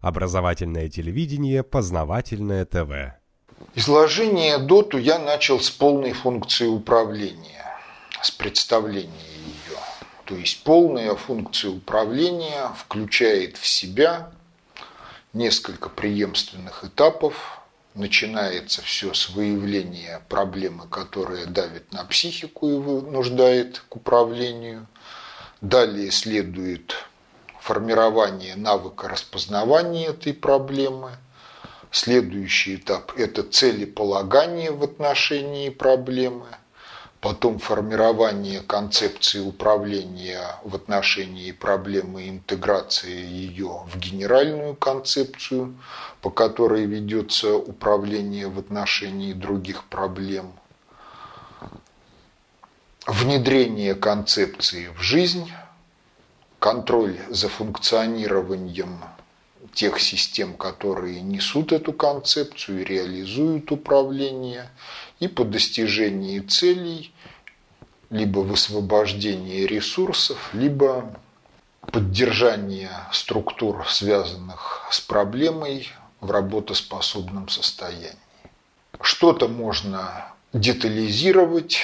Образовательное телевидение, познавательное ТВ. Изложение доту я начал с полной функции управления, с представления ее. То есть полная функция управления включает в себя несколько преемственных этапов. Начинается все с выявления проблемы, которая давит на психику и вынуждает к управлению. Далее следует формирование навыка распознавания этой проблемы. Следующий этап – это целеполагание в отношении проблемы. Потом формирование концепции управления в отношении проблемы интеграции ее в генеральную концепцию, по которой ведется управление в отношении других проблем. Внедрение концепции в жизнь – контроль за функционированием тех систем, которые несут эту концепцию и реализуют управление, и по достижении целей либо высвобождение ресурсов, либо поддержание структур, связанных с проблемой в работоспособном состоянии. Что-то можно детализировать,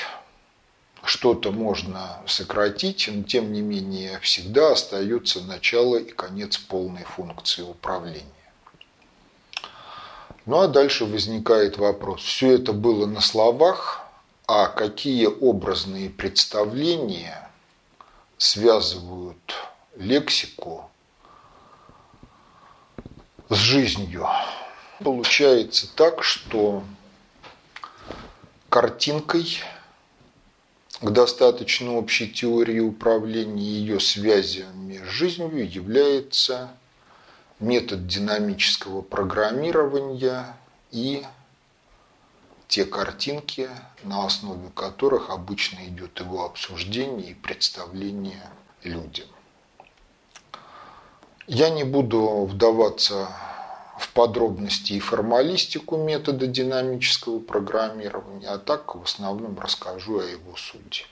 что-то можно сократить, но тем не менее всегда остается начало и конец полной функции управления. Ну а дальше возникает вопрос, все это было на словах, а какие образные представления связывают лексику с жизнью? Получается так, что картинкой – к достаточно общей теории управления ее связями с жизнью является метод динамического программирования и те картинки, на основе которых обычно идет его обсуждение и представление людям. Я не буду вдаваться в подробности и формалистику метода динамического программирования, а так в основном расскажу о его сути.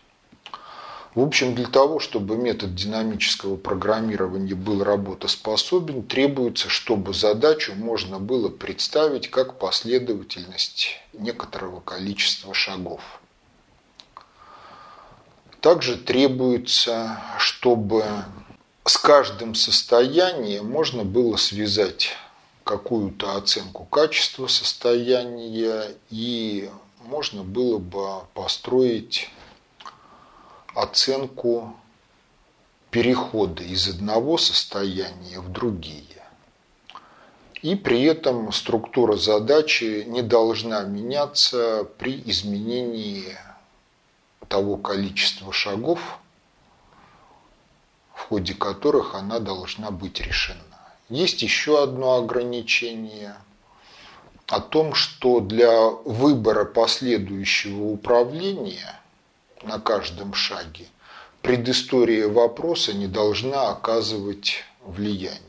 В общем, для того, чтобы метод динамического программирования был работоспособен, требуется, чтобы задачу можно было представить как последовательность некоторого количества шагов. Также требуется, чтобы с каждым состоянием можно было связать какую-то оценку качества состояния и можно было бы построить оценку перехода из одного состояния в другие. И при этом структура задачи не должна меняться при изменении того количества шагов, в ходе которых она должна быть решена. Есть еще одно ограничение о том, что для выбора последующего управления на каждом шаге предыстория вопроса не должна оказывать влияние.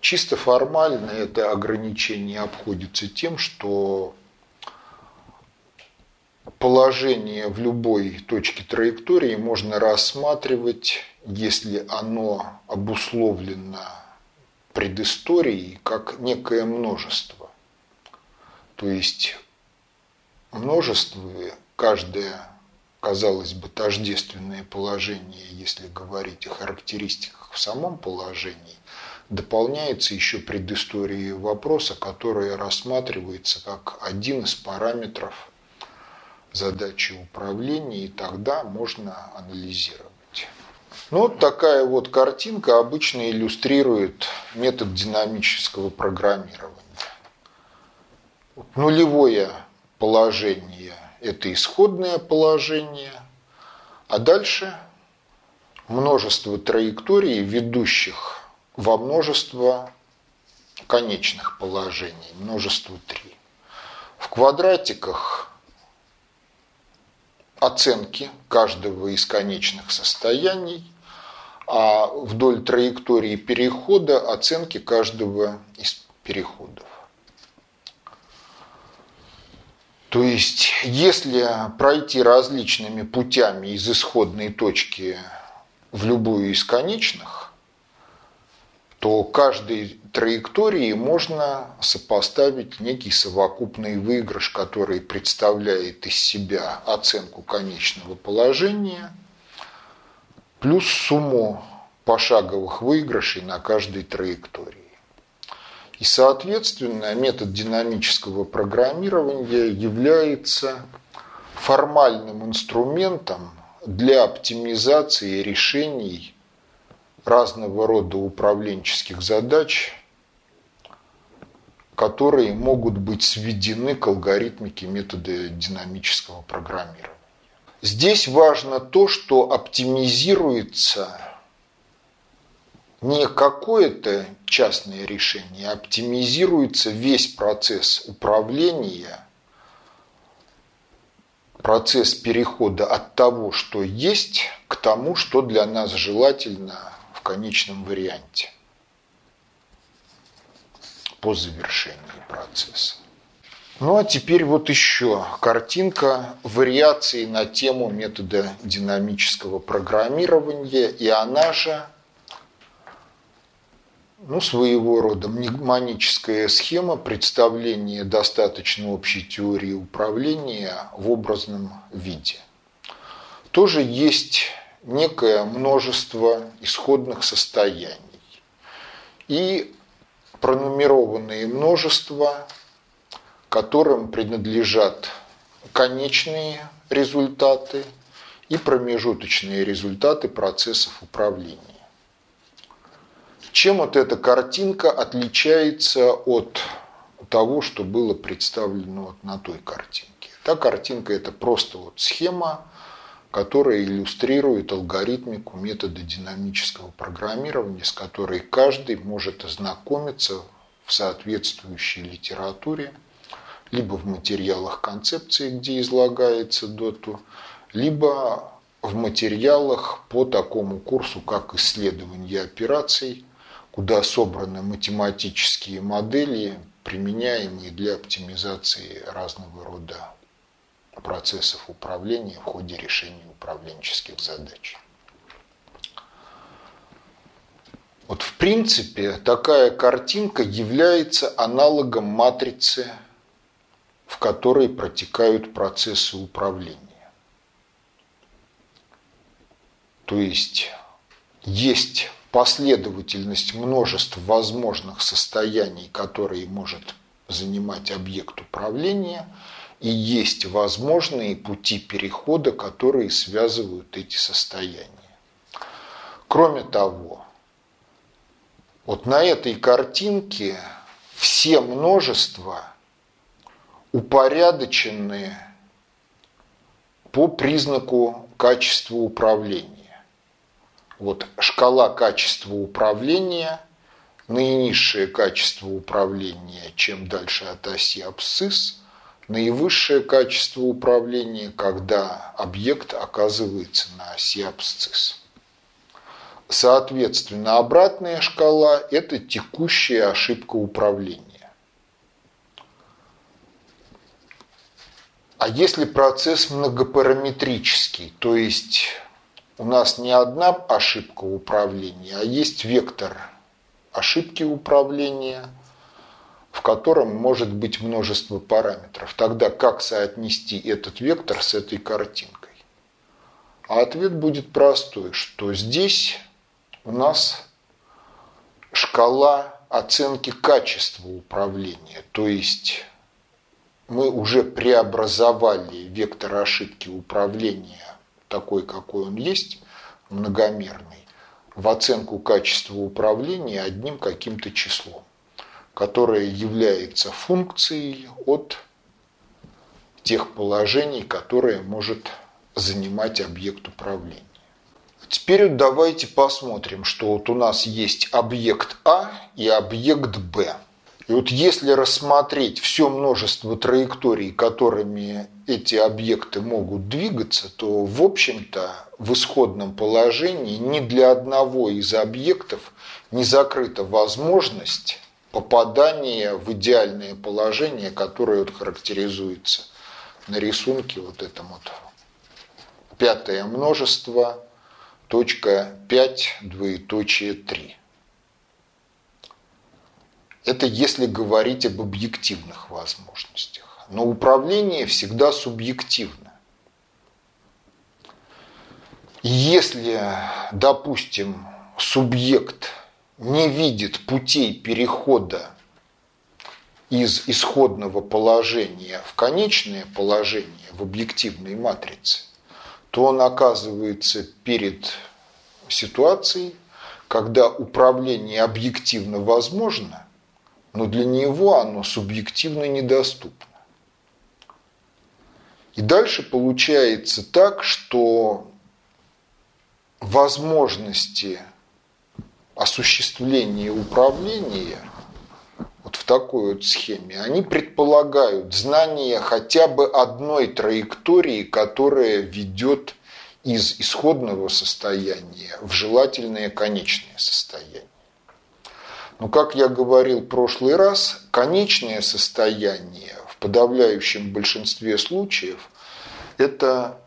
Чисто формально это ограничение обходится тем, что положение в любой точке траектории можно рассматривать, если оно обусловлено предыстории как некое множество. То есть множество, каждое, казалось бы, тождественное положение, если говорить о характеристиках в самом положении, дополняется еще предысторией вопроса, которая рассматривается как один из параметров задачи управления, и тогда можно анализировать. Ну, вот такая вот картинка обычно иллюстрирует метод динамического программирования. Нулевое положение – это исходное положение, а дальше множество траекторий, ведущих во множество конечных положений, множество три. В квадратиках оценки каждого из конечных состояний, а вдоль траектории перехода оценки каждого из переходов. То есть, если пройти различными путями из исходной точки в любую из конечных, то каждой траектории можно сопоставить некий совокупный выигрыш, который представляет из себя оценку конечного положения, плюс сумму пошаговых выигрышей на каждой траектории. И, соответственно, метод динамического программирования является формальным инструментом для оптимизации решений разного рода управленческих задач, которые могут быть сведены к алгоритмике метода динамического программирования. Здесь важно то, что оптимизируется не какое-то частное решение, а оптимизируется весь процесс управления, процесс перехода от того, что есть, к тому, что для нас желательно в конечном варианте по завершении процесса. Ну а теперь вот еще картинка вариации на тему метода динамического программирования, и она же ну, своего рода мнемоническая схема представления достаточно общей теории управления в образном виде. Тоже есть некое множество исходных состояний. И пронумерованные множества, которым принадлежат конечные результаты и промежуточные результаты процессов управления. Чем вот эта картинка отличается от того, что было представлено вот на той картинке? Та картинка – это просто вот схема, которая иллюстрирует алгоритмику метода динамического программирования, с которой каждый может ознакомиться в соответствующей литературе, либо в материалах концепции, где излагается доту, либо в материалах по такому курсу, как исследование операций, куда собраны математические модели, применяемые для оптимизации разного рода процессов управления в ходе решения управленческих задач. Вот в принципе такая картинка является аналогом матрицы, в которой протекают процессы управления. То есть есть последовательность множеств возможных состояний, которые может занимать объект управления, и есть возможные пути перехода, которые связывают эти состояния. Кроме того, вот на этой картинке все множества упорядочены по признаку качества управления. Вот шкала качества управления, наинизшее качество управления, чем дальше от оси абсцисс, наивысшее качество управления, когда объект оказывается на оси абсцисс. Соответственно, обратная шкала – это текущая ошибка управления. А если процесс многопараметрический, то есть у нас не одна ошибка управления, а есть вектор ошибки управления, в котором может быть множество параметров. Тогда как соотнести этот вектор с этой картинкой? А ответ будет простой, что здесь у нас шкала оценки качества управления, то есть мы уже преобразовали вектор ошибки управления такой, какой он есть, многомерный, в оценку качества управления одним каким-то числом, которое является функцией от тех положений, которые может занимать объект управления. Теперь давайте посмотрим, что вот у нас есть объект А и объект Б. И вот если рассмотреть все множество траекторий, которыми эти объекты могут двигаться, то, в общем-то, в исходном положении ни для одного из объектов не закрыта возможность попадания в идеальное положение, которое вот характеризуется на рисунке вот это вот пятое множество, точка 5, двоеточие 3. Это если говорить об объективных возможностях. Но управление всегда субъективно. Если, допустим, субъект не видит путей перехода из исходного положения в конечное положение в объективной матрице, то он оказывается перед ситуацией, когда управление объективно возможно, но для него оно субъективно недоступно. И дальше получается так, что возможности осуществления управления вот в такой вот схеме, они предполагают знание хотя бы одной траектории, которая ведет из исходного состояния в желательное конечное состояние. Но, как я говорил в прошлый раз, конечное состояние в подавляющем большинстве случаев – это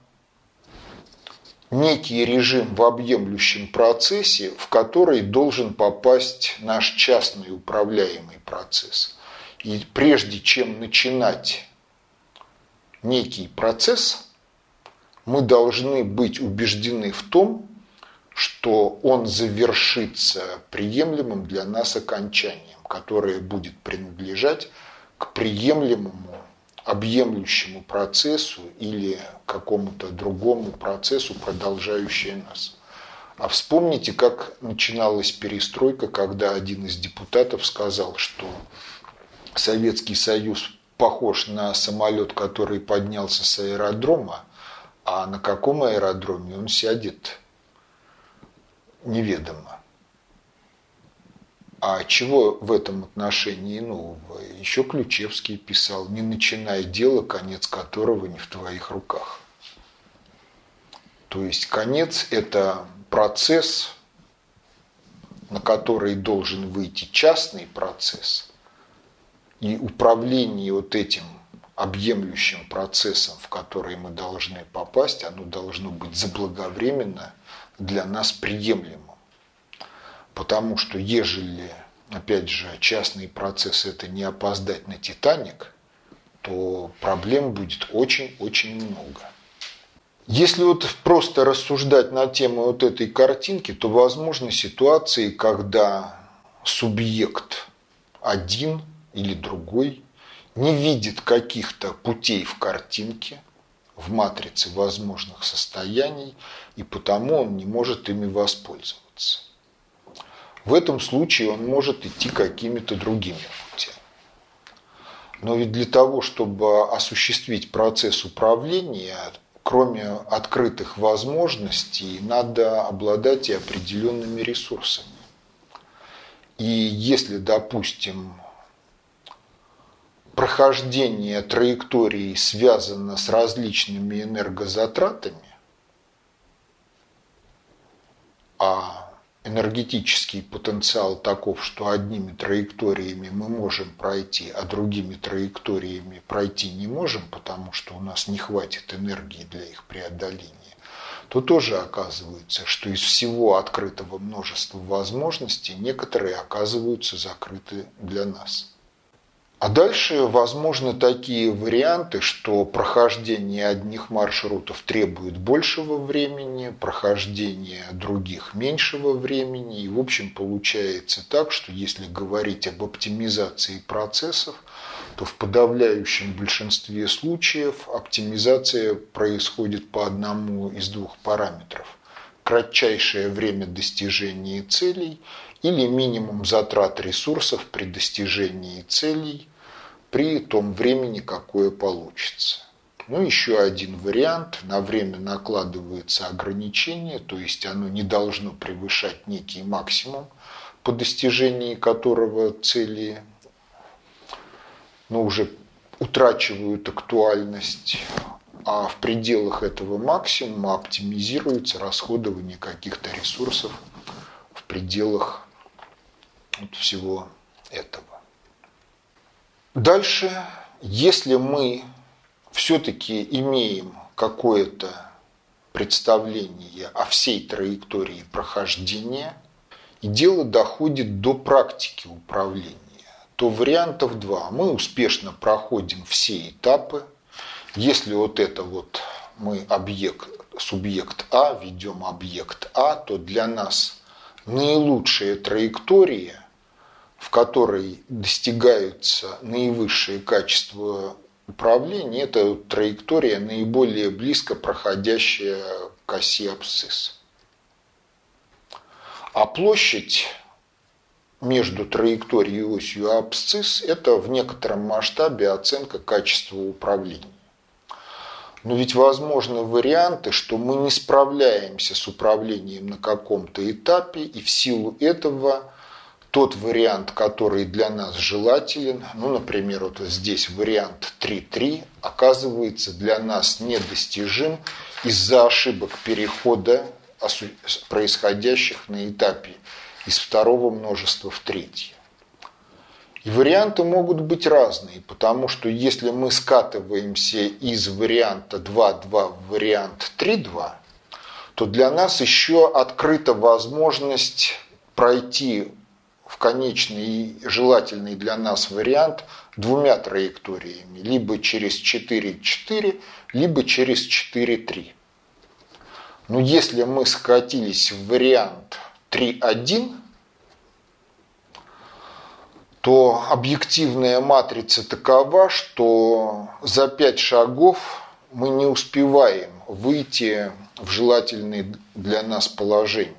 некий режим в объемлющем процессе, в который должен попасть наш частный управляемый процесс. И прежде чем начинать некий процесс, мы должны быть убеждены в том, что он завершится приемлемым для нас окончанием, которое будет принадлежать к приемлемому объемлющему процессу или какому-то другому процессу, продолжающему нас. А вспомните, как начиналась перестройка, когда один из депутатов сказал, что Советский Союз похож на самолет, который поднялся с аэродрома, а на каком аэродроме он сядет, неведомо. А чего в этом отношении нового? Еще Ключевский писал, не начинай дело, конец которого не в твоих руках. То есть конец – это процесс, на который должен выйти частный процесс, и управление вот этим объемлющим процессом, в который мы должны попасть, оно должно быть заблаговременно для нас приемлемым. Потому что ежели, опять же, частный процесс это не опоздать на Титаник, то проблем будет очень-очень много. Если вот просто рассуждать на тему вот этой картинки, то возможны ситуации, когда субъект один или другой не видит каких-то путей в картинке, в матрице возможных состояний, и потому он не может ими воспользоваться. В этом случае он может идти какими-то другими путями. Но ведь для того, чтобы осуществить процесс управления, кроме открытых возможностей, надо обладать и определенными ресурсами. И если, допустим, прохождение траектории связано с различными энергозатратами, а энергетический потенциал таков, что одними траекториями мы можем пройти, а другими траекториями пройти не можем, потому что у нас не хватит энергии для их преодоления, то тоже оказывается, что из всего открытого множества возможностей некоторые оказываются закрыты для нас. А дальше возможны такие варианты, что прохождение одних маршрутов требует большего времени, прохождение других меньшего времени. И в общем получается так, что если говорить об оптимизации процессов, то в подавляющем большинстве случаев оптимизация происходит по одному из двух параметров. Кратчайшее время достижения целей или минимум затрат ресурсов при достижении целей – при том времени, какое получится. Ну, еще один вариант. На время накладывается ограничение, то есть оно не должно превышать некий максимум, по достижении которого цели ну, уже утрачивают актуальность, а в пределах этого максимума оптимизируется расходование каких-то ресурсов в пределах вот всего этого. Дальше, если мы все-таки имеем какое-то представление о всей траектории прохождения, и дело доходит до практики управления. то вариантов два. Мы успешно проходим все этапы. Если вот это вот мы объект, субъект А, ведем объект А, то для нас наилучшая траектория, в которой достигаются наивысшие качества управления, это траектория наиболее близко проходящая к оси абсцисс. А площадь между траекторией и осью абсцисс – это в некотором масштабе оценка качества управления. Но ведь возможны варианты, что мы не справляемся с управлением на каком-то этапе, и в силу этого тот вариант, который для нас желателен, ну, например, вот здесь вариант 3.3, оказывается для нас недостижим из-за ошибок перехода, происходящих на этапе из второго множества в третье. И варианты могут быть разные, потому что если мы скатываемся из варианта 2.2 в вариант 3.2, то для нас еще открыта возможность пройти конечный и желательный для нас вариант двумя траекториями, либо через 4.4, либо через 4.3. Но если мы скатились в вариант 3.1, то объективная матрица такова, что за пять шагов мы не успеваем выйти в желательное для нас положение.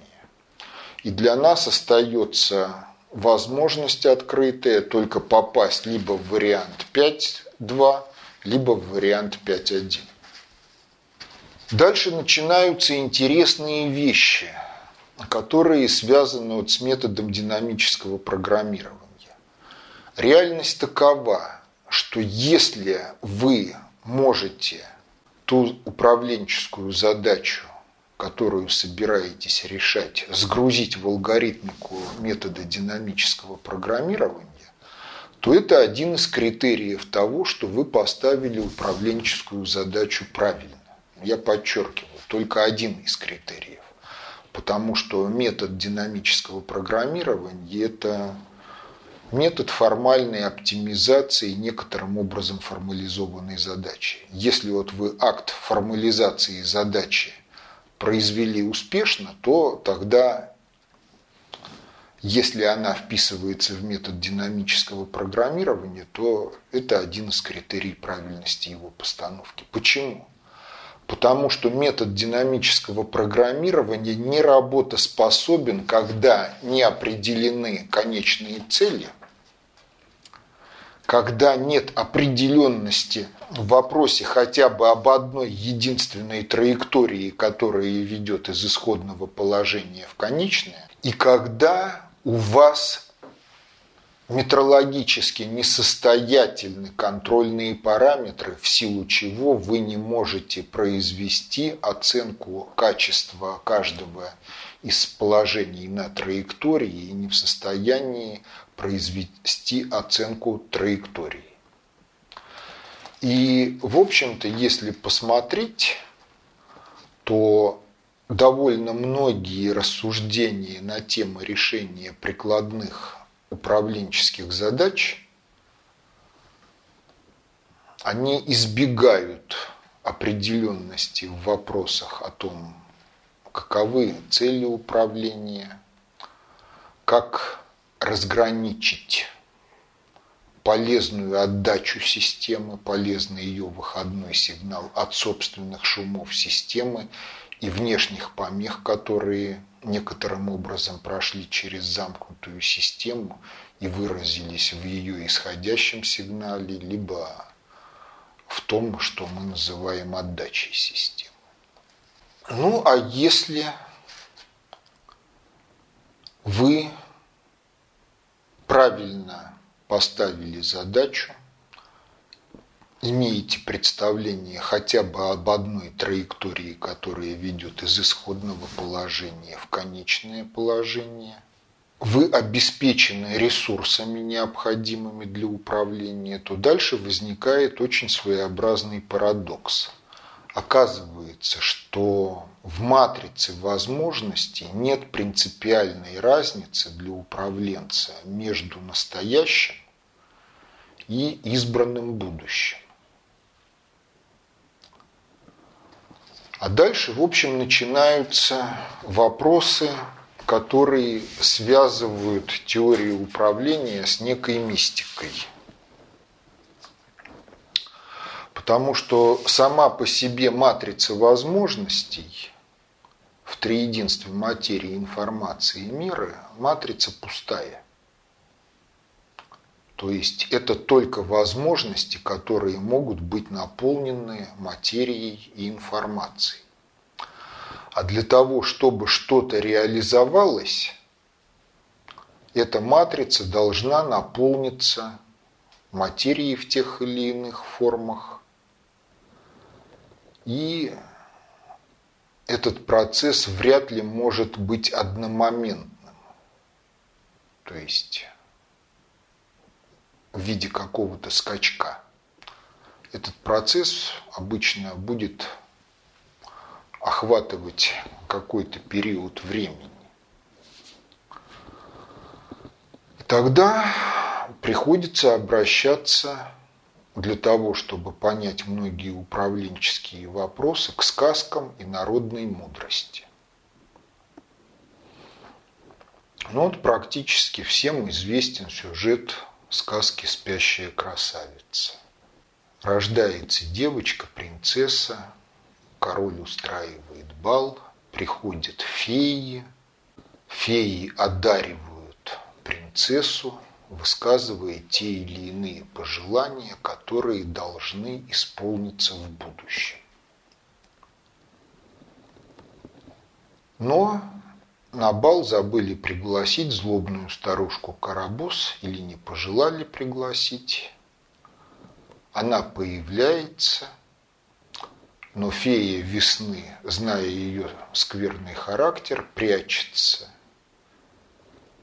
И для нас остается возможность открытая только попасть либо в вариант 5.2, либо в вариант 5.1. Дальше начинаются интересные вещи, которые связаны вот с методом динамического программирования. Реальность такова, что если вы можете ту управленческую задачу, которую собираетесь решать, сгрузить в алгоритмику метода динамического программирования, то это один из критериев того, что вы поставили управленческую задачу правильно. Я подчеркиваю, только один из критериев. Потому что метод динамического программирования – это метод формальной оптимизации некоторым образом формализованной задачи. Если вот вы акт формализации задачи произвели успешно, то тогда, если она вписывается в метод динамического программирования, то это один из критерий правильности его постановки. Почему? Потому что метод динамического программирования не работоспособен, когда не определены конечные цели, когда нет определенности в вопросе хотя бы об одной единственной траектории, которая ведет из исходного положения в конечное, и когда у вас метрологически несостоятельны контрольные параметры, в силу чего вы не можете произвести оценку качества каждого из положений на траектории и не в состоянии произвести оценку траектории. И, в общем-то, если посмотреть, то довольно многие рассуждения на тему решения прикладных управленческих задач, они избегают определенности в вопросах о том, каковы цели управления, как разграничить полезную отдачу системы, полезный ее выходной сигнал от собственных шумов системы и внешних помех, которые некоторым образом прошли через замкнутую систему и выразились в ее исходящем сигнале, либо в том, что мы называем отдачей системы. Ну, а если вы правильно поставили задачу, имеете представление хотя бы об одной траектории, которая ведет из исходного положения в конечное положение, вы обеспечены ресурсами, необходимыми для управления, то дальше возникает очень своеобразный парадокс. Оказывается, что в матрице возможностей нет принципиальной разницы для управленца между настоящим и избранным будущим. А дальше, в общем, начинаются вопросы, которые связывают теорию управления с некой мистикой. Потому что сама по себе матрица возможностей в триединстве материи, информации и мира, матрица пустая. То есть это только возможности, которые могут быть наполнены материей и информацией. А для того, чтобы что-то реализовалось, эта матрица должна наполниться материей в тех или иных формах. И этот процесс вряд ли может быть одномоментным. То есть в виде какого-то скачка. Этот процесс обычно будет охватывать какой-то период времени. И тогда приходится обращаться для того, чтобы понять многие управленческие вопросы к сказкам и народной мудрости. Ну вот практически всем известен сюжет сказки «Спящая красавица». Рождается девочка, принцесса, король устраивает бал, приходят феи, феи одаривают принцессу, высказывая те или иные пожелания, которые должны исполниться в будущем. Но на бал забыли пригласить злобную старушку Карабос или не пожелали пригласить. Она появляется, но фея весны, зная ее скверный характер, прячется.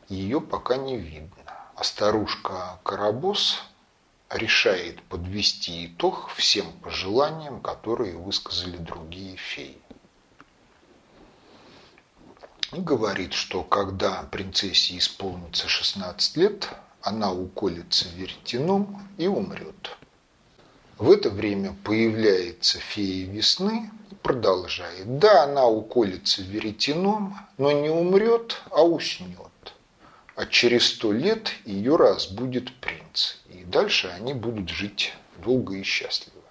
Ее пока не видно. А старушка Карабос решает подвести итог всем пожеланиям, которые высказали другие феи и говорит, что когда принцессе исполнится 16 лет, она уколется веретеном и умрет. В это время появляется фея весны и продолжает. Да, она уколется веретеном, но не умрет, а уснет. А через сто лет ее разбудит принц. И дальше они будут жить долго и счастливо.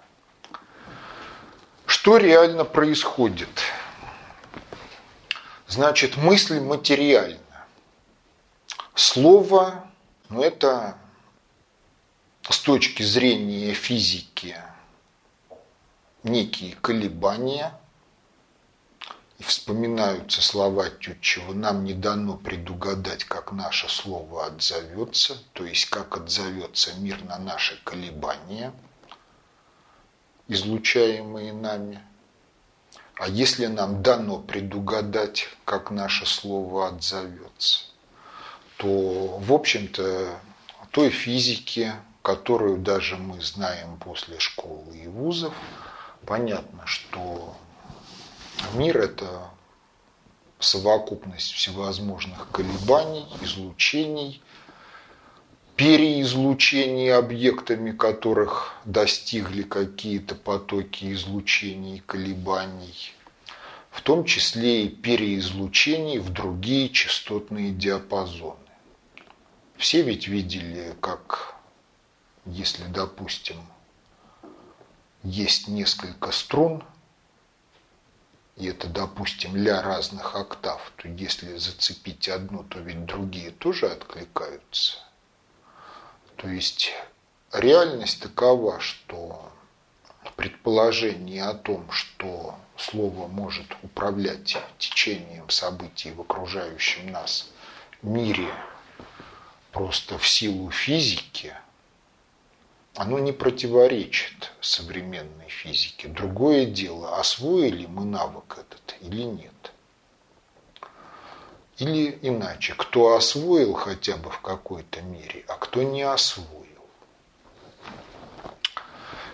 Что реально происходит? Значит, мысль материальна. Слово, ну это с точки зрения физики некие колебания. И вспоминаются слова Тютчева, нам не дано предугадать, как наше слово отзовется, то есть как отзовется мир на наши колебания, излучаемые нами – а если нам дано предугадать, как наше слово отзовется, то, в общем-то, той физики, которую даже мы знаем после школы и вузов, понятно, что мир – это совокупность всевозможных колебаний, излучений, переизлучений объектами которых достигли какие-то потоки излучений колебаний, в том числе и переизлучений в другие частотные диапазоны. Все ведь видели, как, если, допустим, есть несколько струн, и это, допустим, ля разных октав, то если зацепить одну, то ведь другие тоже откликаются – то есть реальность такова, что предположение о том, что слово может управлять течением событий в окружающем нас мире просто в силу физики, оно не противоречит современной физике. Другое дело, освоили мы навык этот или нет. Или иначе, кто освоил хотя бы в какой-то мере, а кто не освоил.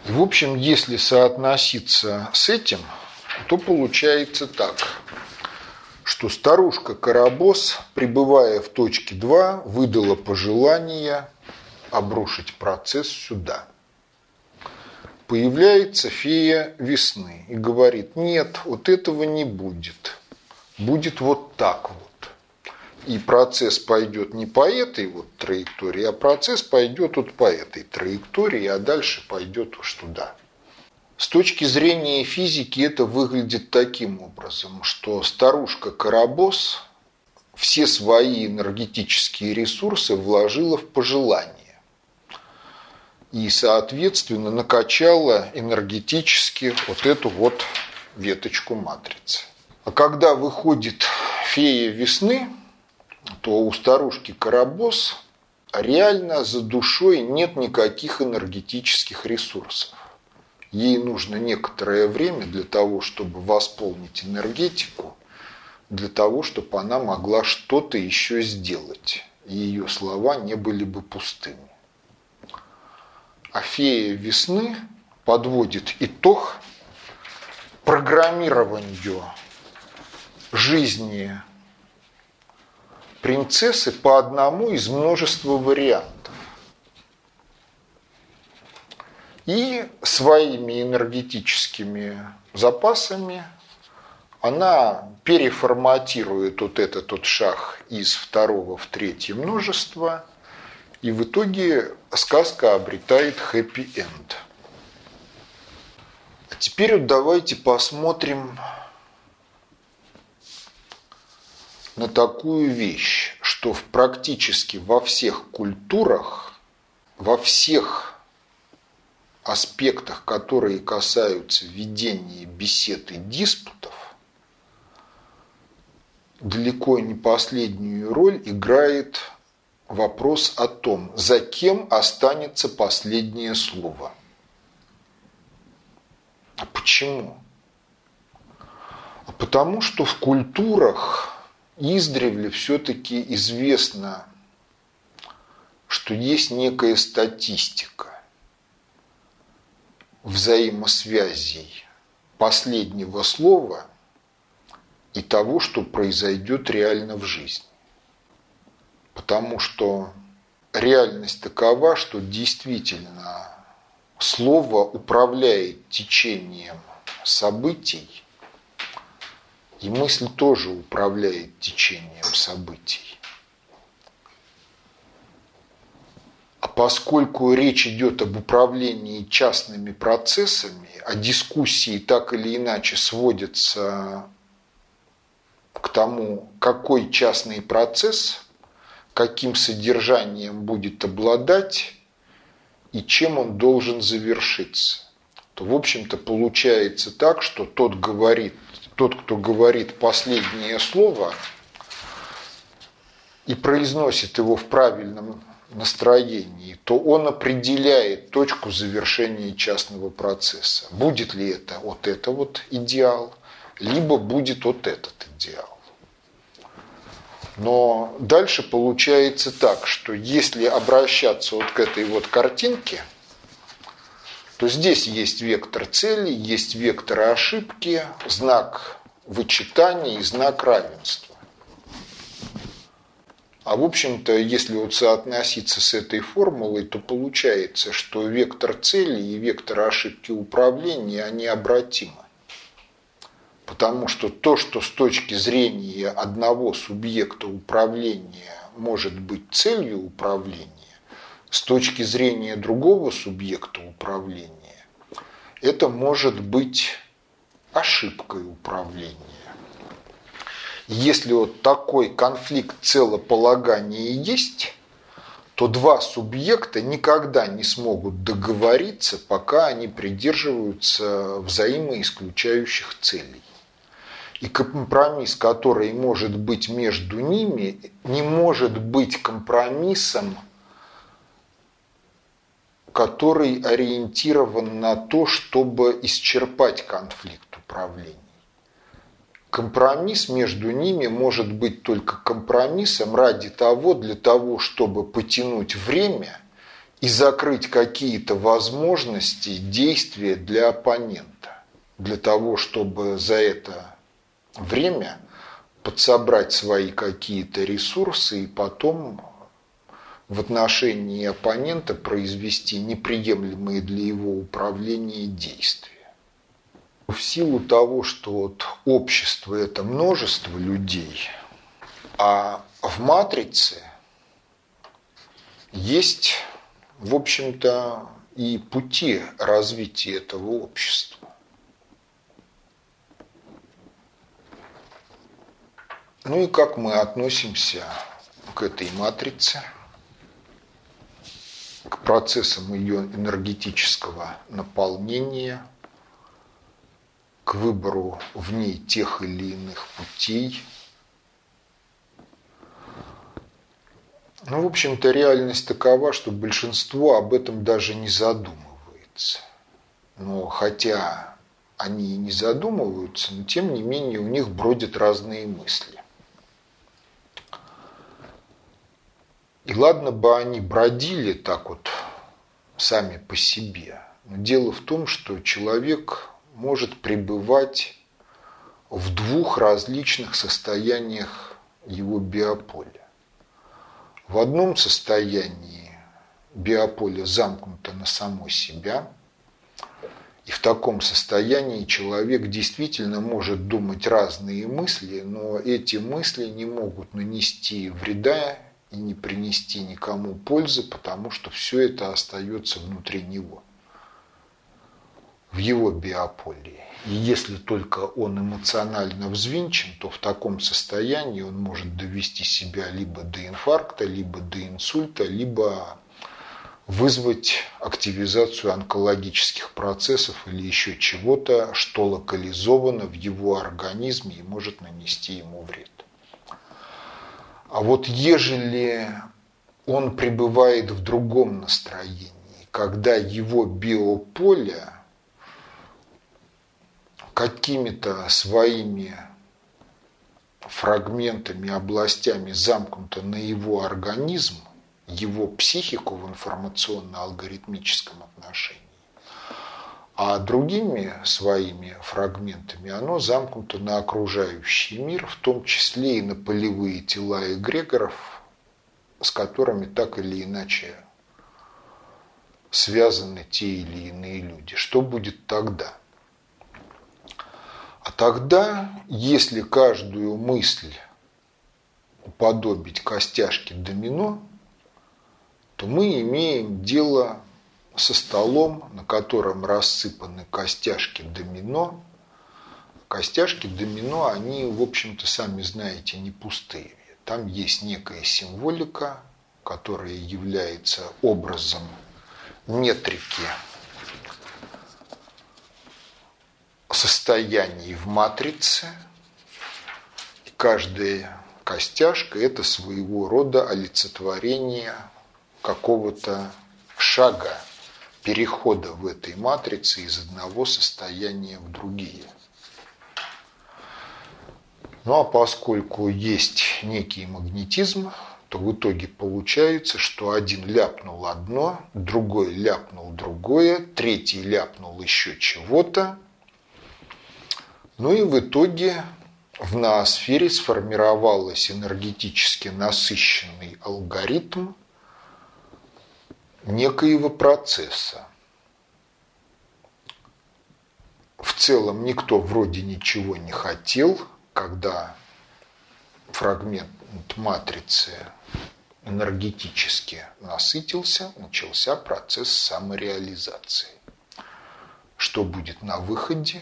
И, в общем, если соотноситься с этим, то получается так, что старушка Карабос, пребывая в точке 2, выдала пожелание обрушить процесс сюда. Появляется фея весны и говорит, нет, вот этого не будет. Будет вот так вот. И процесс пойдет не по этой вот траектории, а процесс пойдет вот по этой траектории, а дальше пойдет уж туда. С точки зрения физики это выглядит таким образом, что старушка Карабос все свои энергетические ресурсы вложила в пожелание. И, соответственно, накачала энергетически вот эту вот веточку матрицы. А когда выходит фея весны, то у старушки Карабос реально за душой нет никаких энергетических ресурсов. Ей нужно некоторое время для того, чтобы восполнить энергетику, для того, чтобы она могла что-то еще сделать. И ее слова не были бы пустыми. А весны подводит итог программированию жизни принцессы по одному из множества вариантов. И своими энергетическими запасами она переформатирует вот этот вот шаг из второго в третье множество, и в итоге сказка обретает хэппи-энд. А теперь вот давайте посмотрим на такую вещь, что в практически во всех культурах, во всех аспектах, которые касаются ведения бесед и диспутов, далеко не последнюю роль играет вопрос о том, за кем останется последнее слово. А почему? А потому что в культурах издревле все-таки известно, что есть некая статистика взаимосвязей последнего слова и того, что произойдет реально в жизни. Потому что реальность такова, что действительно слово управляет течением событий, и мысль тоже управляет течением событий. А поскольку речь идет об управлении частными процессами, а дискуссии так или иначе сводятся к тому, какой частный процесс, каким содержанием будет обладать и чем он должен завершиться, то, в общем-то, получается так, что тот говорит тот, кто говорит последнее слово и произносит его в правильном настроении, то он определяет точку завершения частного процесса. Будет ли это вот это вот идеал, либо будет вот этот идеал. Но дальше получается так, что если обращаться вот к этой вот картинке, то здесь есть вектор цели, есть векторы ошибки, знак вычитания и знак равенства. А в общем-то, если вот соотноситься с этой формулой, то получается, что вектор цели и вектор ошибки управления, они обратимы. Потому что то, что с точки зрения одного субъекта управления может быть целью управления, с точки зрения другого субъекта управления, это может быть ошибкой управления. Если вот такой конфликт целополагания есть, то два субъекта никогда не смогут договориться, пока они придерживаются взаимоисключающих целей. И компромисс, который может быть между ними, не может быть компромиссом который ориентирован на то, чтобы исчерпать конфликт управлений. Компромисс между ними может быть только компромиссом ради того, для того, чтобы потянуть время и закрыть какие-то возможности действия для оппонента, для того, чтобы за это время подсобрать свои какие-то ресурсы и потом в отношении оппонента произвести неприемлемые для его управления действия. В силу того, что вот общество – это множество людей, а в матрице есть, в общем-то, и пути развития этого общества. Ну и как мы относимся к этой матрице, к процессам ее энергетического наполнения, к выбору в ней тех или иных путей. Ну, в общем-то, реальность такова, что большинство об этом даже не задумывается. Но хотя они и не задумываются, но тем не менее у них бродят разные мысли. И ладно бы они бродили так вот сами по себе. Но дело в том, что человек может пребывать в двух различных состояниях его биополя. В одном состоянии биополе замкнуто на само себя, и в таком состоянии человек действительно может думать разные мысли, но эти мысли не могут нанести вреда и не принести никому пользы, потому что все это остается внутри него, в его биополе. И если только он эмоционально взвинчен, то в таком состоянии он может довести себя либо до инфаркта, либо до инсульта, либо вызвать активизацию онкологических процессов или еще чего-то, что локализовано в его организме и может нанести ему вред. А вот ежели он пребывает в другом настроении, когда его биополе какими-то своими фрагментами, областями замкнуто на его организм, его психику в информационно-алгоритмическом отношении, а другими своими фрагментами оно замкнуто на окружающий мир, в том числе и на полевые тела эгрегоров, с которыми так или иначе связаны те или иные люди. Что будет тогда? А тогда, если каждую мысль уподобить костяшке домино, то мы имеем дело со столом, на котором рассыпаны костяшки домино. Костяшки домино, они, в общем-то, сами знаете, не пустые. Там есть некая символика, которая является образом метрики состояний в матрице. И каждая костяшка – это своего рода олицетворение какого-то шага перехода в этой матрице из одного состояния в другие. Ну а поскольку есть некий магнетизм, то в итоге получается, что один ляпнул одно, другой ляпнул другое, третий ляпнул еще чего-то. Ну и в итоге в ноосфере сформировался энергетически насыщенный алгоритм, некоего процесса. В целом никто вроде ничего не хотел, когда фрагмент матрицы энергетически насытился, начался процесс самореализации. Что будет на выходе?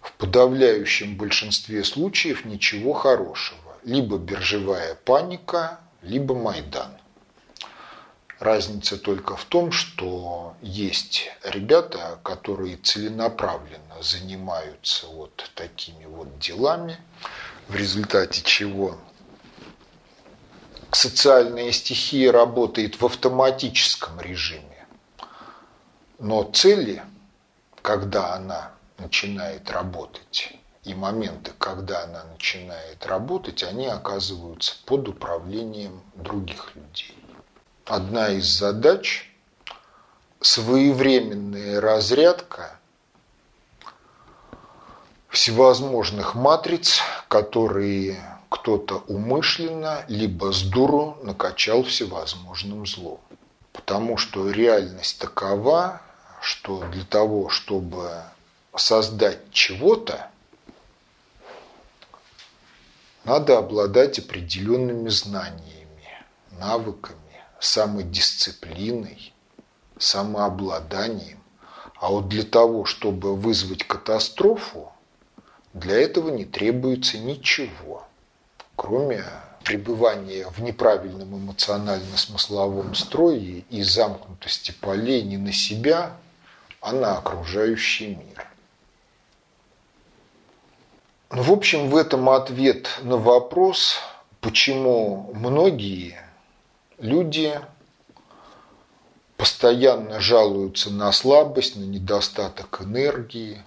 В подавляющем большинстве случаев ничего хорошего. Либо биржевая паника, либо Майдан. Разница только в том, что есть ребята, которые целенаправленно занимаются вот такими вот делами, в результате чего социальная стихия работает в автоматическом режиме. Но цели, когда она начинает работать, и моменты, когда она начинает работать, они оказываются под управлением других людей одна из задач – своевременная разрядка всевозможных матриц, которые кто-то умышленно, либо с дуру накачал всевозможным злом. Потому что реальность такова, что для того, чтобы создать чего-то, надо обладать определенными знаниями, навыками, самодисциплиной, самообладанием. А вот для того, чтобы вызвать катастрофу, для этого не требуется ничего, кроме пребывания в неправильном эмоционально-смысловом строе и замкнутости полей не на себя, а на окружающий мир. Ну, в общем, в этом ответ на вопрос, почему многие люди постоянно жалуются на слабость, на недостаток энергии,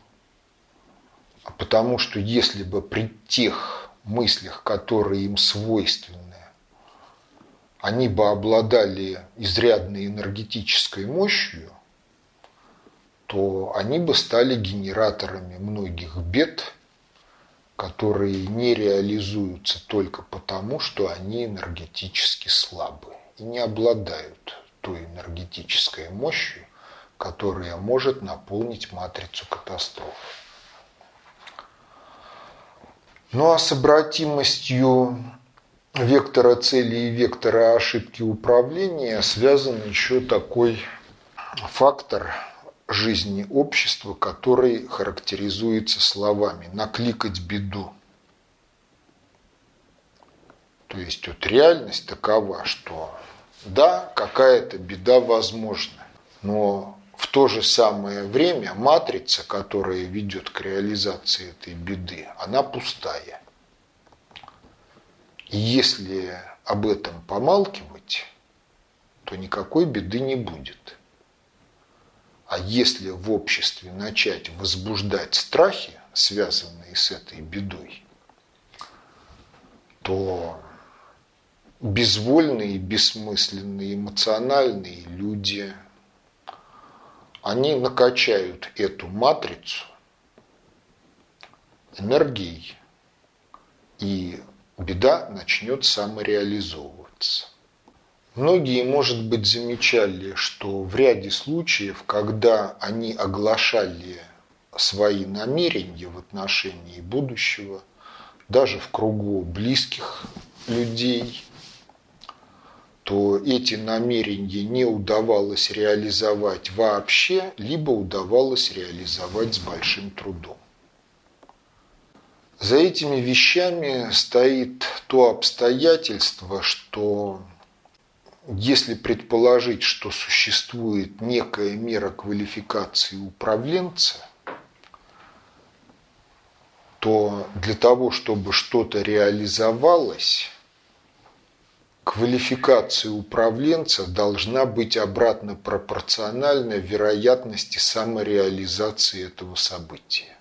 а потому что если бы при тех мыслях, которые им свойственны, они бы обладали изрядной энергетической мощью, то они бы стали генераторами многих бед, которые не реализуются только потому, что они энергетически слабы не обладают той энергетической мощью, которая может наполнить матрицу катастроф. Ну а с обратимостью вектора цели и вектора ошибки управления связан еще такой фактор жизни общества, который характеризуется словами «накликать беду». То есть вот реальность такова, что да, какая-то беда возможна, но в то же самое время матрица, которая ведет к реализации этой беды, она пустая. И если об этом помалкивать, то никакой беды не будет. А если в обществе начать возбуждать страхи, связанные с этой бедой, то безвольные, бессмысленные, эмоциональные люди, они накачают эту матрицу энергией, и беда начнет самореализовываться. Многие, может быть, замечали, что в ряде случаев, когда они оглашали свои намерения в отношении будущего, даже в кругу близких людей, то эти намерения не удавалось реализовать вообще, либо удавалось реализовать с большим трудом. За этими вещами стоит то обстоятельство, что если предположить, что существует некая мера квалификации управленца, то для того, чтобы что-то реализовалось, квалификация управленца должна быть обратно пропорциональна вероятности самореализации этого события.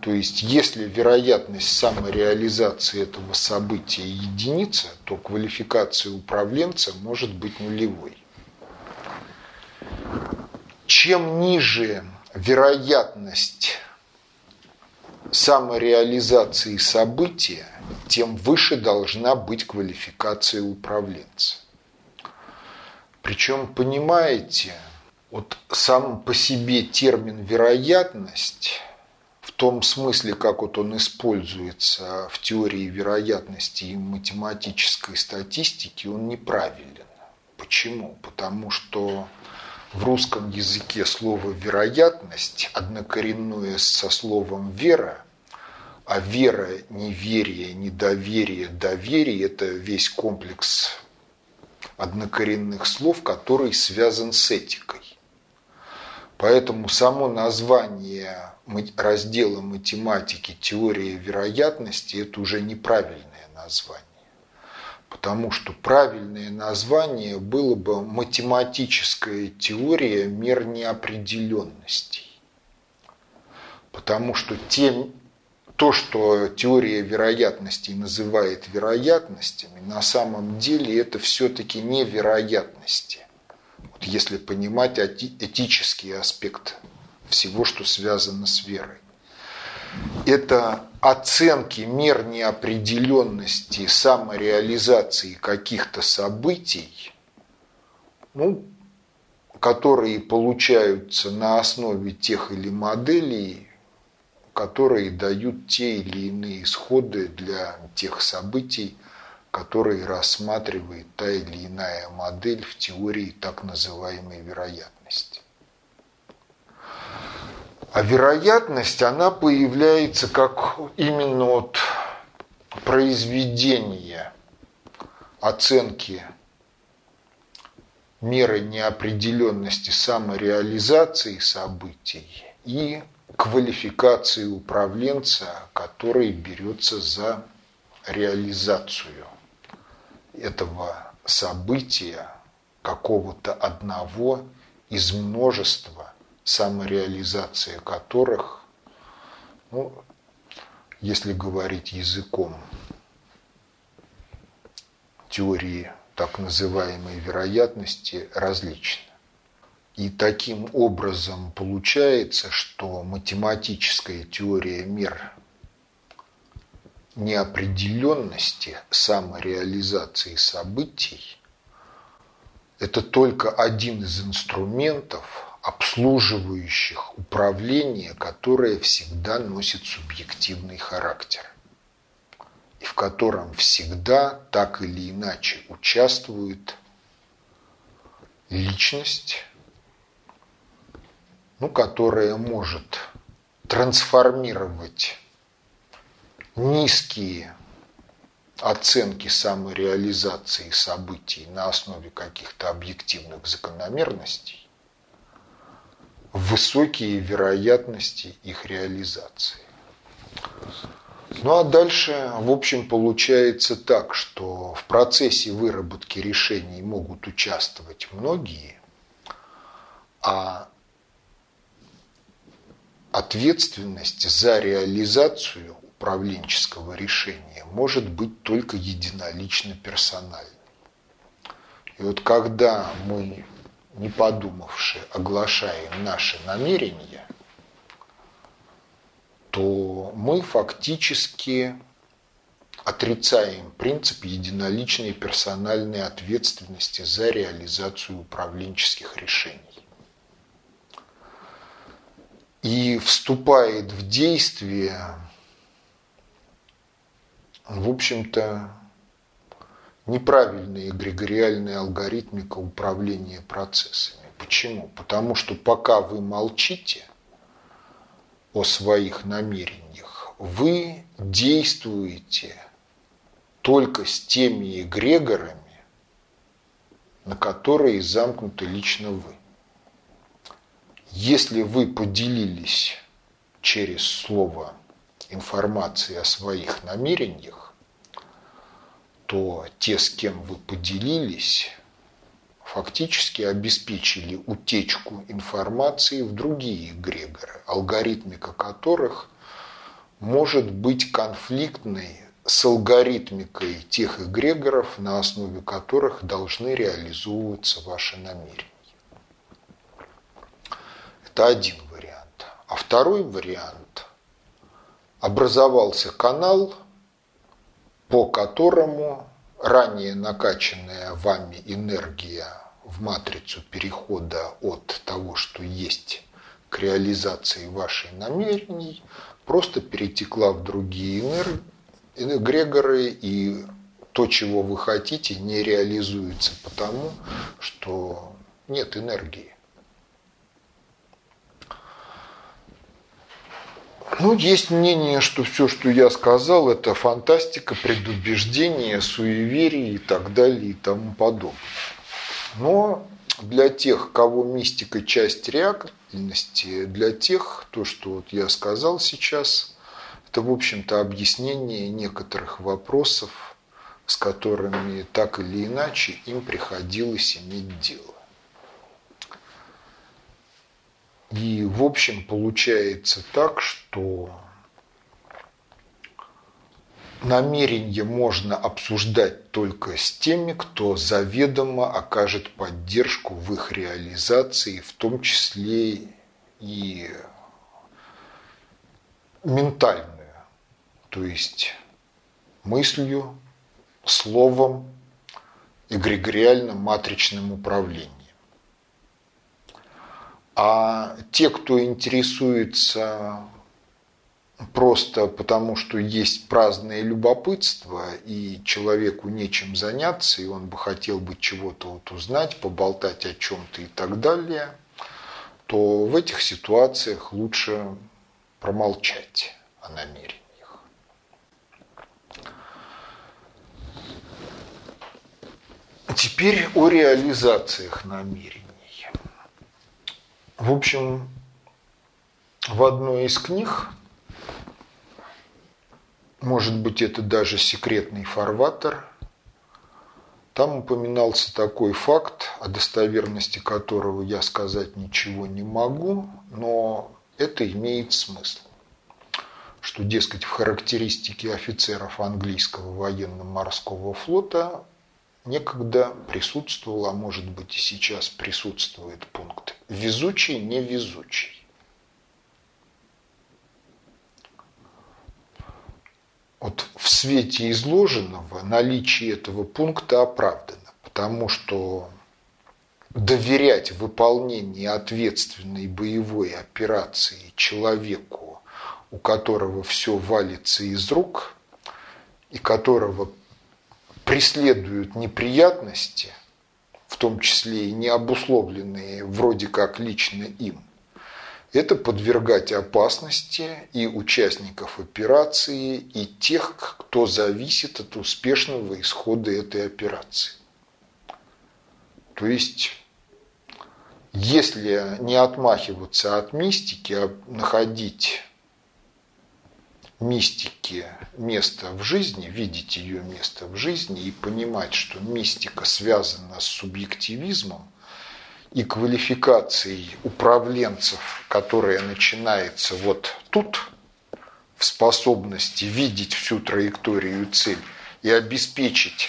То есть, если вероятность самореализации этого события единица, то квалификация управленца может быть нулевой. Чем ниже вероятность самореализации события, тем выше должна быть квалификация управленца. Причем, понимаете, вот сам по себе термин «вероятность» в том смысле, как вот он используется в теории вероятности и математической статистики, он неправилен. Почему? Потому что в русском языке слово «вероятность» однокоренное со словом «вера», а вера, неверие, недоверие, доверие – это весь комплекс однокоренных слов, который связан с этикой. Поэтому само название раздела математики теория вероятности – это уже неправильное название. Потому что правильное название было бы математическая теория мер неопределенностей. Потому что те, то, что теория вероятностей называет вероятностями, на самом деле это все-таки невероятности если понимать этический аспект всего, что связано с верой. это оценки мер неопределенности самореализации каких-то событий, ну, которые получаются на основе тех или моделей, которые дают те или иные исходы для тех событий, которые рассматривает та или иная модель в теории так называемой вероятности. А вероятность, она появляется как именно от произведения оценки меры неопределенности самореализации событий и квалификации управленца, который берется за реализацию этого события, какого-то одного из множества, самореализация которых, ну, если говорить языком теории так называемой вероятности, различна. И таким образом получается, что математическая теория мер неопределенности самореализации событий – это только один из инструментов, обслуживающих управление, которое всегда носит субъективный характер и в котором всегда так или иначе участвует личность, ну, которая может трансформировать низкие оценки самореализации событий на основе каких-то объективных закономерностей в высокие вероятности их реализации. Ну а дальше, в общем, получается так, что в процессе выработки решений могут участвовать многие, а ответственность за реализацию управленческого решения может быть только единолично персональной. И вот когда мы, не подумавши, оглашаем наши намерения, то мы фактически отрицаем принцип единоличной персональной ответственности за реализацию управленческих решений. И вступает в действие в общем-то, неправильная эгрегориальная алгоритмика управления процессами. Почему? Потому что пока вы молчите о своих намерениях, вы действуете только с теми эгрегорами, на которые замкнуты лично вы. Если вы поделились через слово информации о своих намерениях, то те, с кем вы поделились, фактически обеспечили утечку информации в другие эгрегоры, алгоритмика которых может быть конфликтной с алгоритмикой тех эгрегоров, на основе которых должны реализовываться ваши намерения. Это один вариант. А второй вариант образовался канал, по которому ранее накачанная вами энергия в матрицу перехода от того, что есть, к реализации вашей намерений, просто перетекла в другие эгрегоры, и то, чего вы хотите, не реализуется потому, что нет энергии. Ну, есть мнение, что все, что я сказал, это фантастика, предубеждение, суеверие и так далее и тому подобное. Но для тех, кого мистика часть реальности, для тех, то, что вот я сказал сейчас, это, в общем-то, объяснение некоторых вопросов, с которыми так или иначе им приходилось иметь дело. И, в общем, получается так, что намерение можно обсуждать только с теми, кто заведомо окажет поддержку в их реализации, в том числе и ментальную, то есть мыслью, словом, эгрегориальным матричным управлением. А те, кто интересуется просто потому, что есть праздное любопытство, и человеку нечем заняться, и он бы хотел бы чего-то вот узнать, поболтать о чем-то и так далее, то в этих ситуациях лучше промолчать о намерениях. Теперь о реализациях намерений. В общем, в одной из книг может быть, это даже секретный фарватер. Там упоминался такой факт, о достоверности которого я сказать ничего не могу, но это имеет смысл. Что, дескать, в характеристике офицеров английского военно-морского флота некогда присутствовал, а может быть и сейчас присутствует пункт «везучий, невезучий». Вот в свете изложенного наличие этого пункта оправдано, потому что доверять выполнение ответственной боевой операции человеку, у которого все валится из рук, и которого преследуют неприятности, в том числе и не обусловленные вроде как лично им – это подвергать опасности и участников операции, и тех, кто зависит от успешного исхода этой операции. То есть, если не отмахиваться от мистики, а находить мистике место в жизни, видеть ее место в жизни и понимать, что мистика связана с субъективизмом, и квалификацией управленцев, которая начинается вот тут, в способности видеть всю траекторию и цель и обеспечить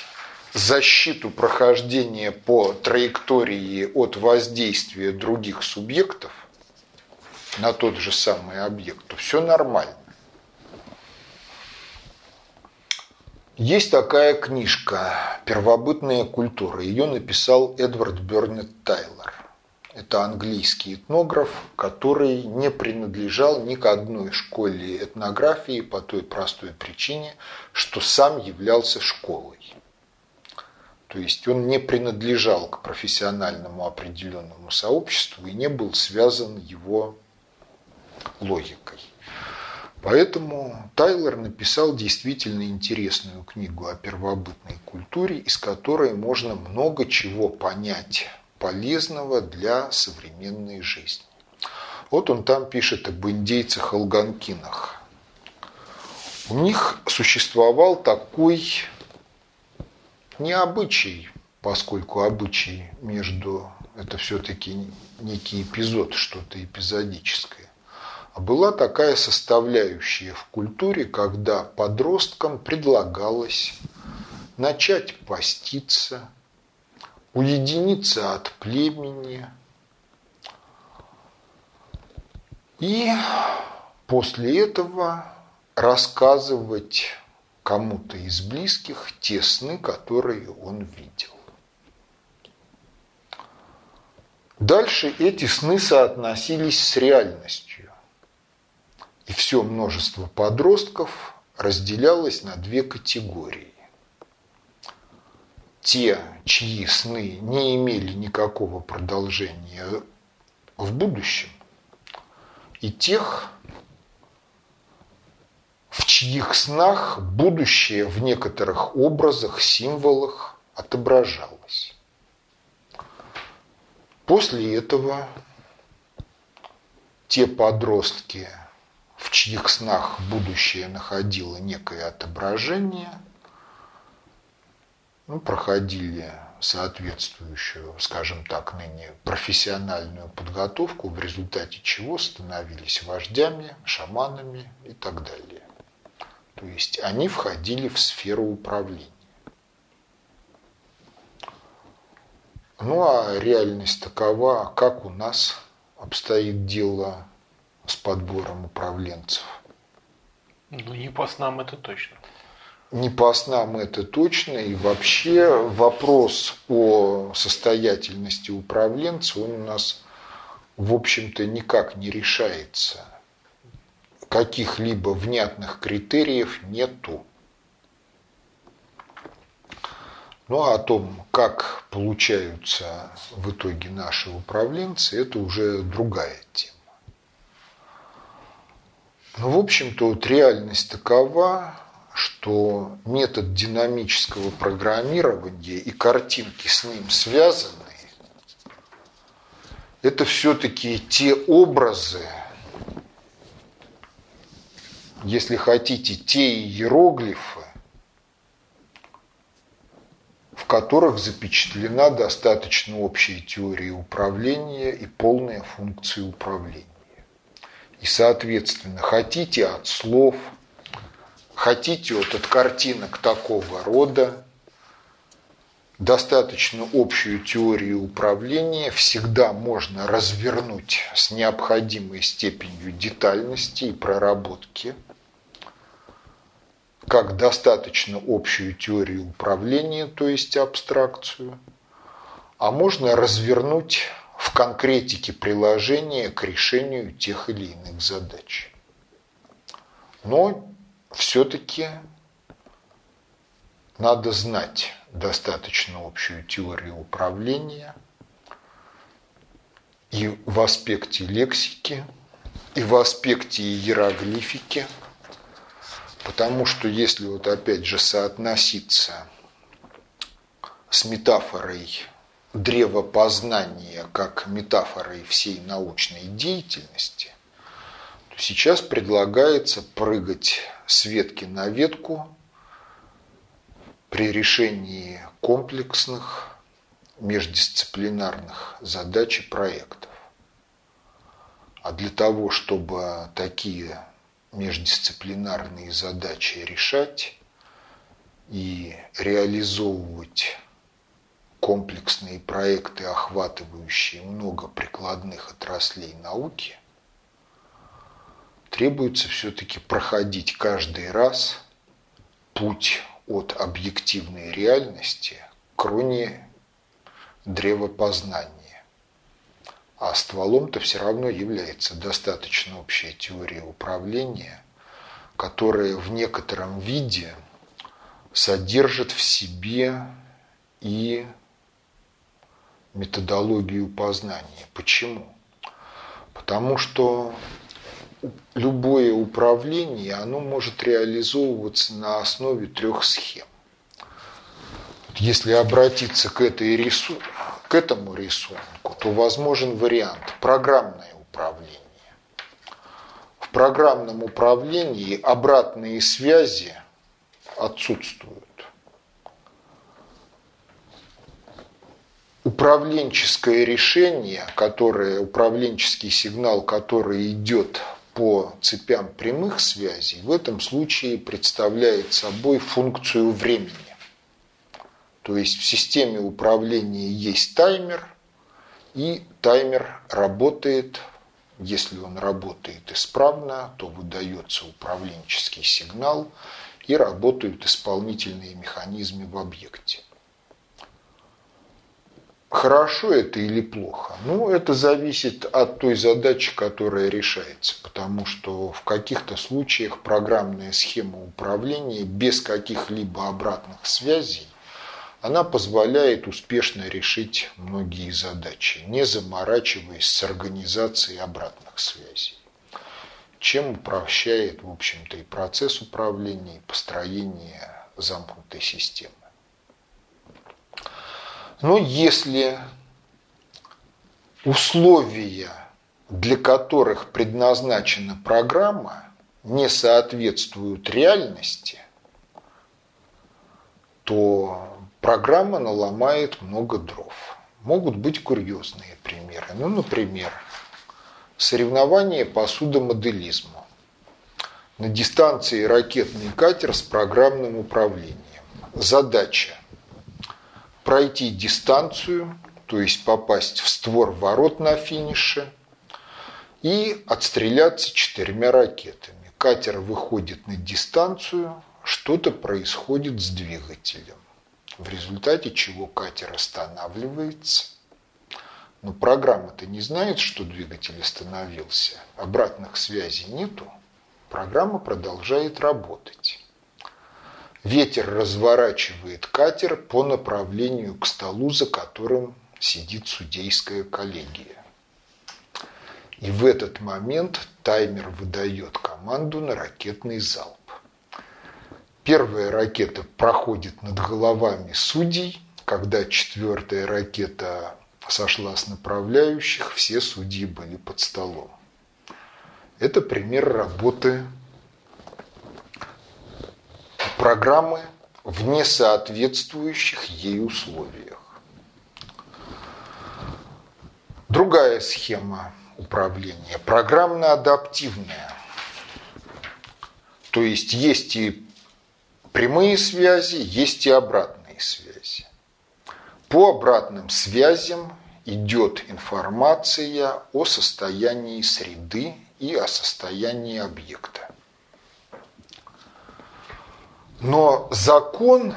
защиту прохождения по траектории от воздействия других субъектов на тот же самый объект, то все нормально. Есть такая книжка «Первобытная культура». Ее написал Эдвард Бернет Тайлор. Это английский этнограф, который не принадлежал ни к одной школе этнографии по той простой причине, что сам являлся школой. То есть он не принадлежал к профессиональному определенному сообществу и не был связан его логикой. Поэтому Тайлер написал действительно интересную книгу о первобытной культуре, из которой можно много чего понять полезного для современной жизни. Вот он там пишет об индейцах-алганкинах. У них существовал такой необычай, поскольку обычай между это все-таки некий эпизод, что-то эпизодическое. А была такая составляющая в культуре, когда подросткам предлагалось начать поститься, уединиться от племени. И после этого рассказывать кому-то из близких те сны, которые он видел. Дальше эти сны соотносились с реальностью. И все множество подростков разделялось на две категории те, чьи сны не имели никакого продолжения в будущем, и тех, в чьих снах будущее в некоторых образах, символах отображалось. После этого те подростки, чьих снах будущее находило некое отображение – ну, проходили соответствующую, скажем так, ныне профессиональную подготовку, в результате чего становились вождями, шаманами и так далее. То есть они входили в сферу управления. Ну а реальность такова, как у нас обстоит дело с подбором управленцев. Ну, не по снам это точно. Не по снам это точно. И вообще вопрос о состоятельности управленца, он у нас, в общем-то, никак не решается. Каких-либо внятных критериев нету. Ну а о том, как получаются в итоге наши управленцы, это уже другая тема. Ну, в общем-то, вот реальность такова, что метод динамического программирования и картинки с ним связаны, это все-таки те образы, если хотите, те иероглифы, в которых запечатлена достаточно общая теория управления и полная функция управления. И, соответственно, хотите от слов, хотите вот от картинок такого рода, достаточно общую теорию управления всегда можно развернуть с необходимой степенью детальности и проработки – как достаточно общую теорию управления, то есть абстракцию, а можно развернуть в конкретике приложения к решению тех или иных задач. Но все-таки надо знать достаточно общую теорию управления и в аспекте лексики, и в аспекте иероглифики – Потому что если вот опять же соотноситься с метафорой древопознания как метафорой всей научной деятельности, то сейчас предлагается прыгать с ветки на ветку при решении комплексных междисциплинарных задач и проектов. А для того, чтобы такие междисциплинарные задачи решать и реализовывать комплексные проекты, охватывающие много прикладных отраслей науки, требуется все-таки проходить каждый раз путь от объективной реальности к роне древопознания. А стволом-то все равно является достаточно общая теория управления, которая в некотором виде содержит в себе и методологию познания. Почему? Потому что любое управление, оно может реализовываться на основе трех схем. Если обратиться к этой рису к этому рисунку, то возможен вариант программное управление. В программном управлении обратные связи отсутствуют. Управленческое решение, которое, управленческий сигнал, который идет по цепям прямых связей, в этом случае представляет собой функцию времени. То есть в системе управления есть таймер, и таймер работает, если он работает исправно, то выдается управленческий сигнал и работают исполнительные механизмы в объекте. Хорошо это или плохо? Ну, это зависит от той задачи, которая решается, потому что в каких-то случаях программная схема управления без каких-либо обратных связей она позволяет успешно решить многие задачи, не заморачиваясь с организацией обратных связей, чем упрощает, в общем-то, и процесс управления, и построение замкнутой системы. Но если условия, для которых предназначена программа, не соответствуют реальности, то программа наломает много дров. Могут быть курьезные примеры. Ну, например, соревнование по судомоделизму. На дистанции ракетный катер с программным управлением. Задача – пройти дистанцию, то есть попасть в створ ворот на финише и отстреляться четырьмя ракетами. катер выходит на дистанцию, что-то происходит с двигателем, в результате чего катер останавливается. Но программа-то не знает, что двигатель остановился, обратных связей нету, программа продолжает работать. Ветер разворачивает катер по направлению к столу, за которым сидит судейская коллегия. И в этот момент таймер выдает команду на ракетный залп. Первая ракета проходит над головами судей. Когда четвертая ракета сошла с направляющих, все судьи были под столом. Это пример работы программы в несоответствующих ей условиях. Другая схема управления программно-адаптивная. То есть есть и прямые связи, есть и обратные связи. По обратным связям идет информация о состоянии среды и о состоянии объекта. Но закон,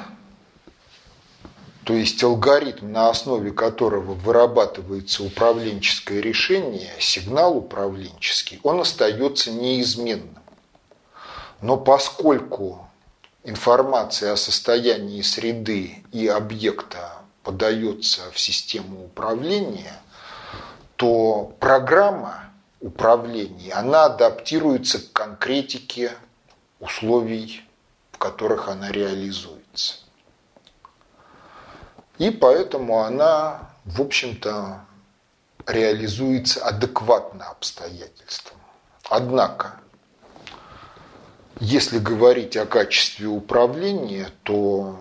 то есть алгоритм, на основе которого вырабатывается управленческое решение, сигнал управленческий, он остается неизменным. Но поскольку информация о состоянии среды и объекта подается в систему управления, то программа управления, она адаптируется к конкретике условий в которых она реализуется. И поэтому она, в общем-то, реализуется адекватно обстоятельствам. Однако, если говорить о качестве управления, то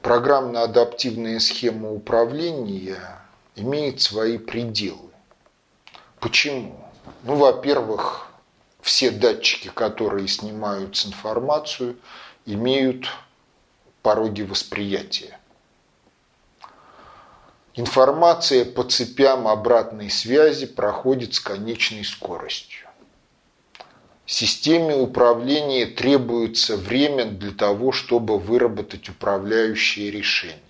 программно-адаптивная схема управления имеет свои пределы. Почему? Ну, во-первых, все датчики, которые снимают информацию, имеют пороги восприятия. Информация по цепям обратной связи проходит с конечной скоростью. Системе управления требуется время для того, чтобы выработать управляющие решения.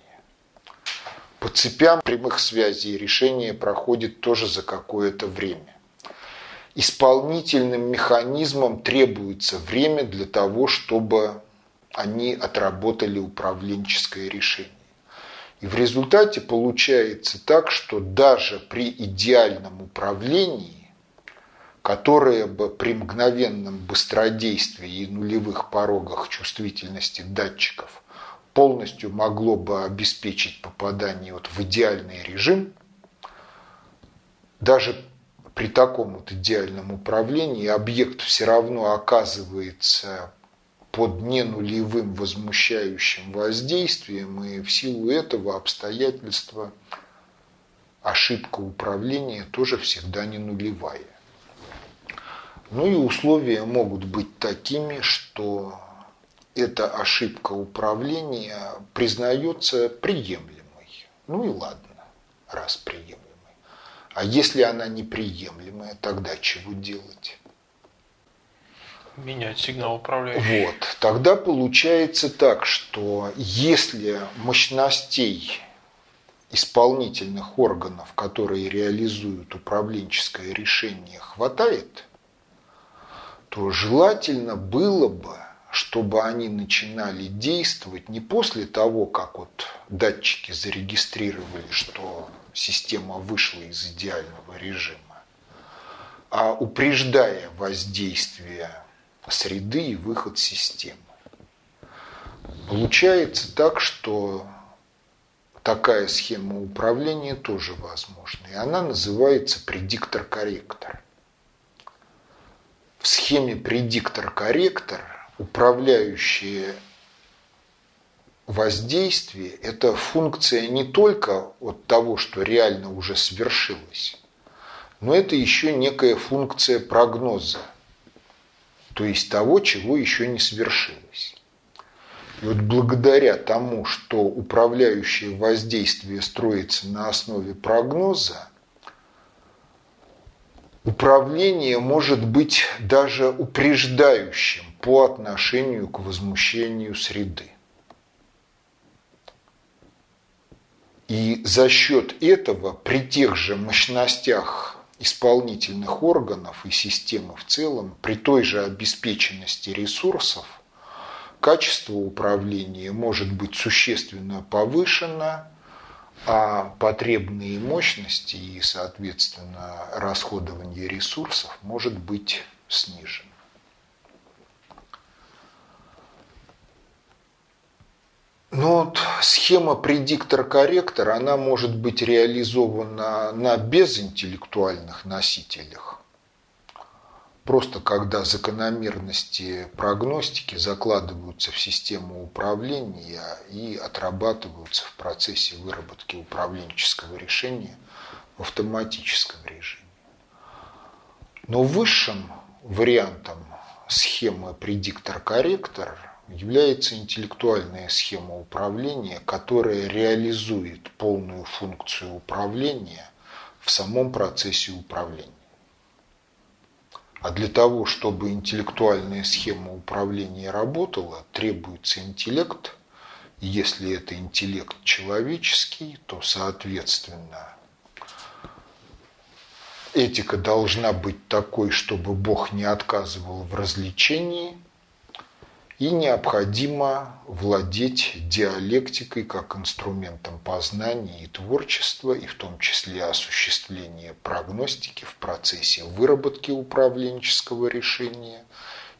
По цепям прямых связей решение проходит тоже за какое-то время исполнительным механизмам требуется время для того, чтобы они отработали управленческое решение. И в результате получается так, что даже при идеальном управлении, которое бы при мгновенном быстродействии и нулевых порогах чувствительности датчиков полностью могло бы обеспечить попадание вот в идеальный режим, даже при таком вот идеальном управлении объект все равно оказывается под ненулевым возмущающим воздействием, и в силу этого обстоятельства ошибка управления тоже всегда не нулевая. Ну и условия могут быть такими, что эта ошибка управления признается приемлемой. Ну и ладно, раз приемлемой. А если она неприемлемая, тогда чего делать? Менять сигнал управляющий. Вот. Тогда получается так, что если мощностей исполнительных органов, которые реализуют управленческое решение, хватает, то желательно было бы, чтобы они начинали действовать не после того, как вот датчики зарегистрировали, что система вышла из идеального режима, а упреждая воздействие среды и выход системы. Получается так, что такая схема управления тоже возможна. И она называется предиктор-корректор. В схеме предиктор-корректор управляющие воздействие – это функция не только от того, что реально уже свершилось, но это еще некая функция прогноза, то есть того, чего еще не свершилось. И вот благодаря тому, что управляющее воздействие строится на основе прогноза, управление может быть даже упреждающим по отношению к возмущению среды. И за счет этого при тех же мощностях исполнительных органов и системы в целом, при той же обеспеченности ресурсов, качество управления может быть существенно повышено, а потребные мощности и, соответственно, расходование ресурсов может быть снижено. Ну вот схема предиктор-корректор, она может быть реализована на безинтеллектуальных носителях. Просто когда закономерности прогностики закладываются в систему управления и отрабатываются в процессе выработки управленческого решения в автоматическом режиме. Но высшим вариантом схемы предиктор-корректор является интеллектуальная схема управления, которая реализует полную функцию управления в самом процессе управления. А для того, чтобы интеллектуальная схема управления работала, требуется интеллект. Если это интеллект человеческий, то, соответственно, этика должна быть такой, чтобы Бог не отказывал в развлечении – и необходимо владеть диалектикой как инструментом познания и творчества, и в том числе осуществления прогностики в процессе выработки управленческого решения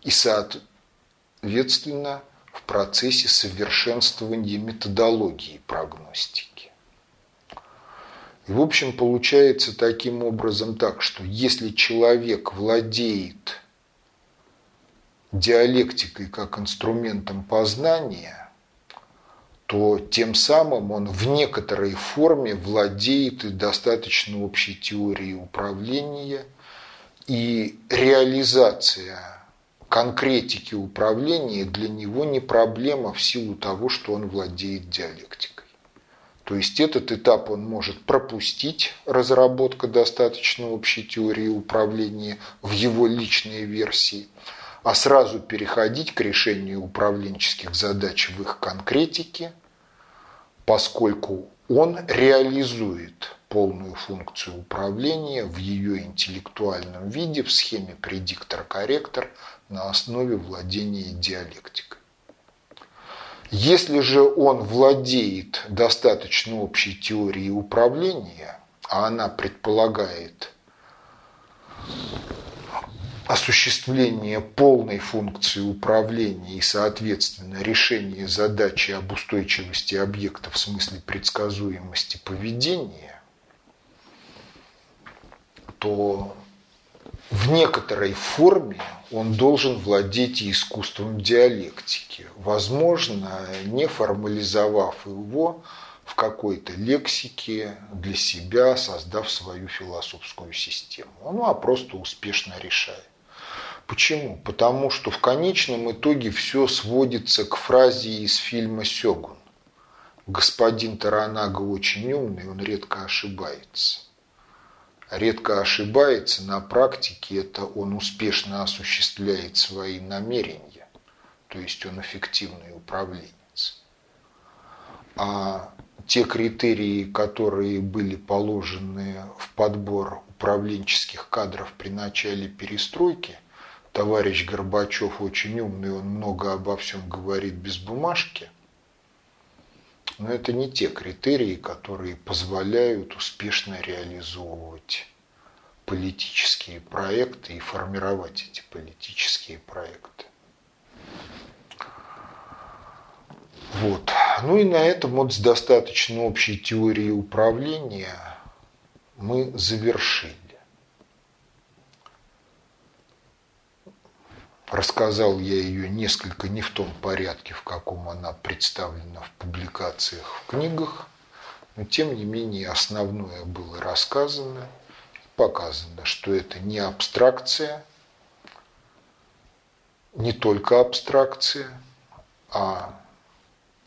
и, соответственно, в процессе совершенствования методологии прогностики. И, в общем, получается таким образом так, что если человек владеет диалектикой как инструментом познания, то тем самым он в некоторой форме владеет и достаточно общей теорией управления, и реализация конкретики управления для него не проблема в силу того, что он владеет диалектикой. То есть этот этап он может пропустить, разработка достаточно общей теории управления в его личной версии – а сразу переходить к решению управленческих задач в их конкретике, поскольку он реализует полную функцию управления в ее интеллектуальном виде в схеме предиктор-корректор на основе владения диалектикой. Если же он владеет достаточно общей теорией управления, а она предполагает осуществление полной функции управления и, соответственно, решение задачи об устойчивости объекта в смысле предсказуемости поведения, то в некоторой форме он должен владеть искусством диалектики, возможно, не формализовав его в какой-то лексике для себя, создав свою философскую систему. Ну, а просто успешно решает. Почему? Потому что в конечном итоге все сводится к фразе из фильма «Сёгун». Господин Таранага очень умный, он редко ошибается. Редко ошибается на практике, это он успешно осуществляет свои намерения, то есть он эффективный управленец. А те критерии, которые были положены в подбор управленческих кадров при начале перестройки – товарищ Горбачев очень умный, он много обо всем говорит без бумажки. Но это не те критерии, которые позволяют успешно реализовывать политические проекты и формировать эти политические проекты. Вот. Ну и на этом вот с достаточно общей теорией управления мы завершили. Рассказал я ее несколько не в том порядке, в каком она представлена в публикациях, в книгах, но тем не менее основное было рассказано, показано, что это не абстракция, не только абстракция, а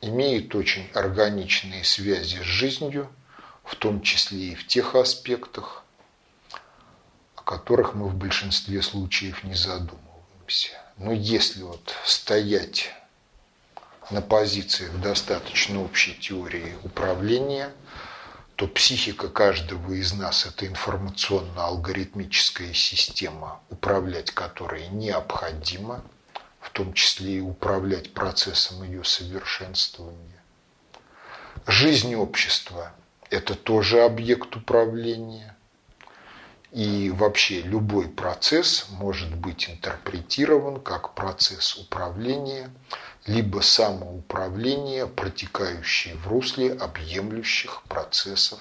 имеет очень органичные связи с жизнью, в том числе и в тех аспектах, о которых мы в большинстве случаев не задумываемся. Но если вот стоять на позициях достаточно общей теории управления, то психика каждого из нас – это информационно-алгоритмическая система, управлять которой необходимо, в том числе и управлять процессом ее совершенствования. Жизнь общества – это тоже объект управления. И вообще любой процесс может быть интерпретирован как процесс управления, либо самоуправления, протекающие в русле объемлющих процессов,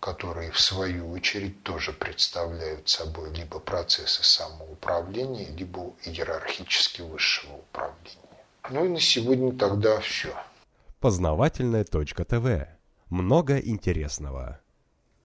которые в свою очередь тоже представляют собой либо процессы самоуправления, либо иерархически высшего управления. Ну и на сегодня тогда все. Познавательная точка ТВ. Много интересного.